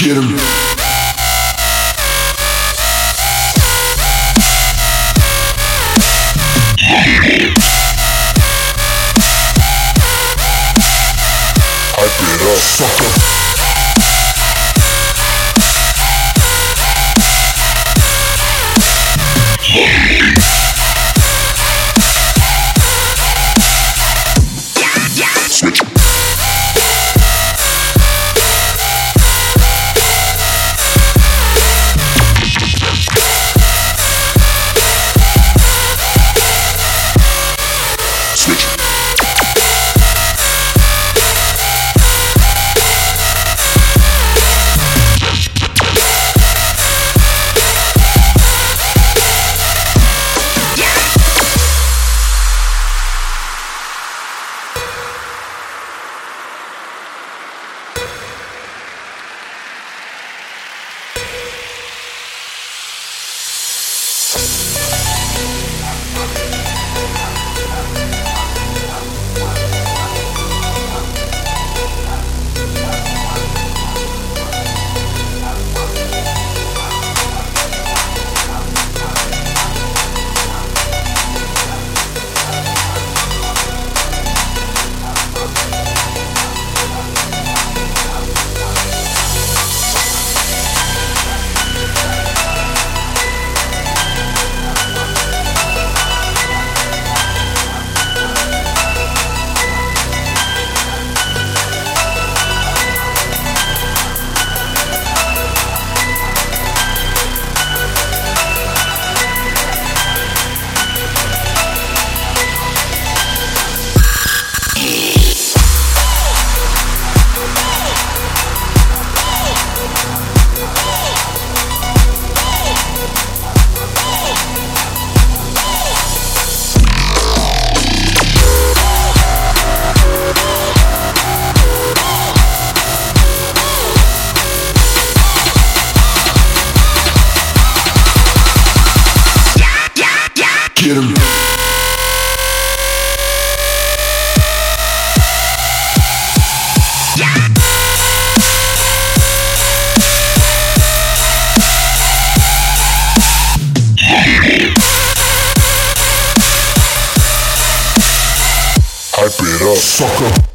Get him. Sucker. Bye. Get him. Hype up, sucker.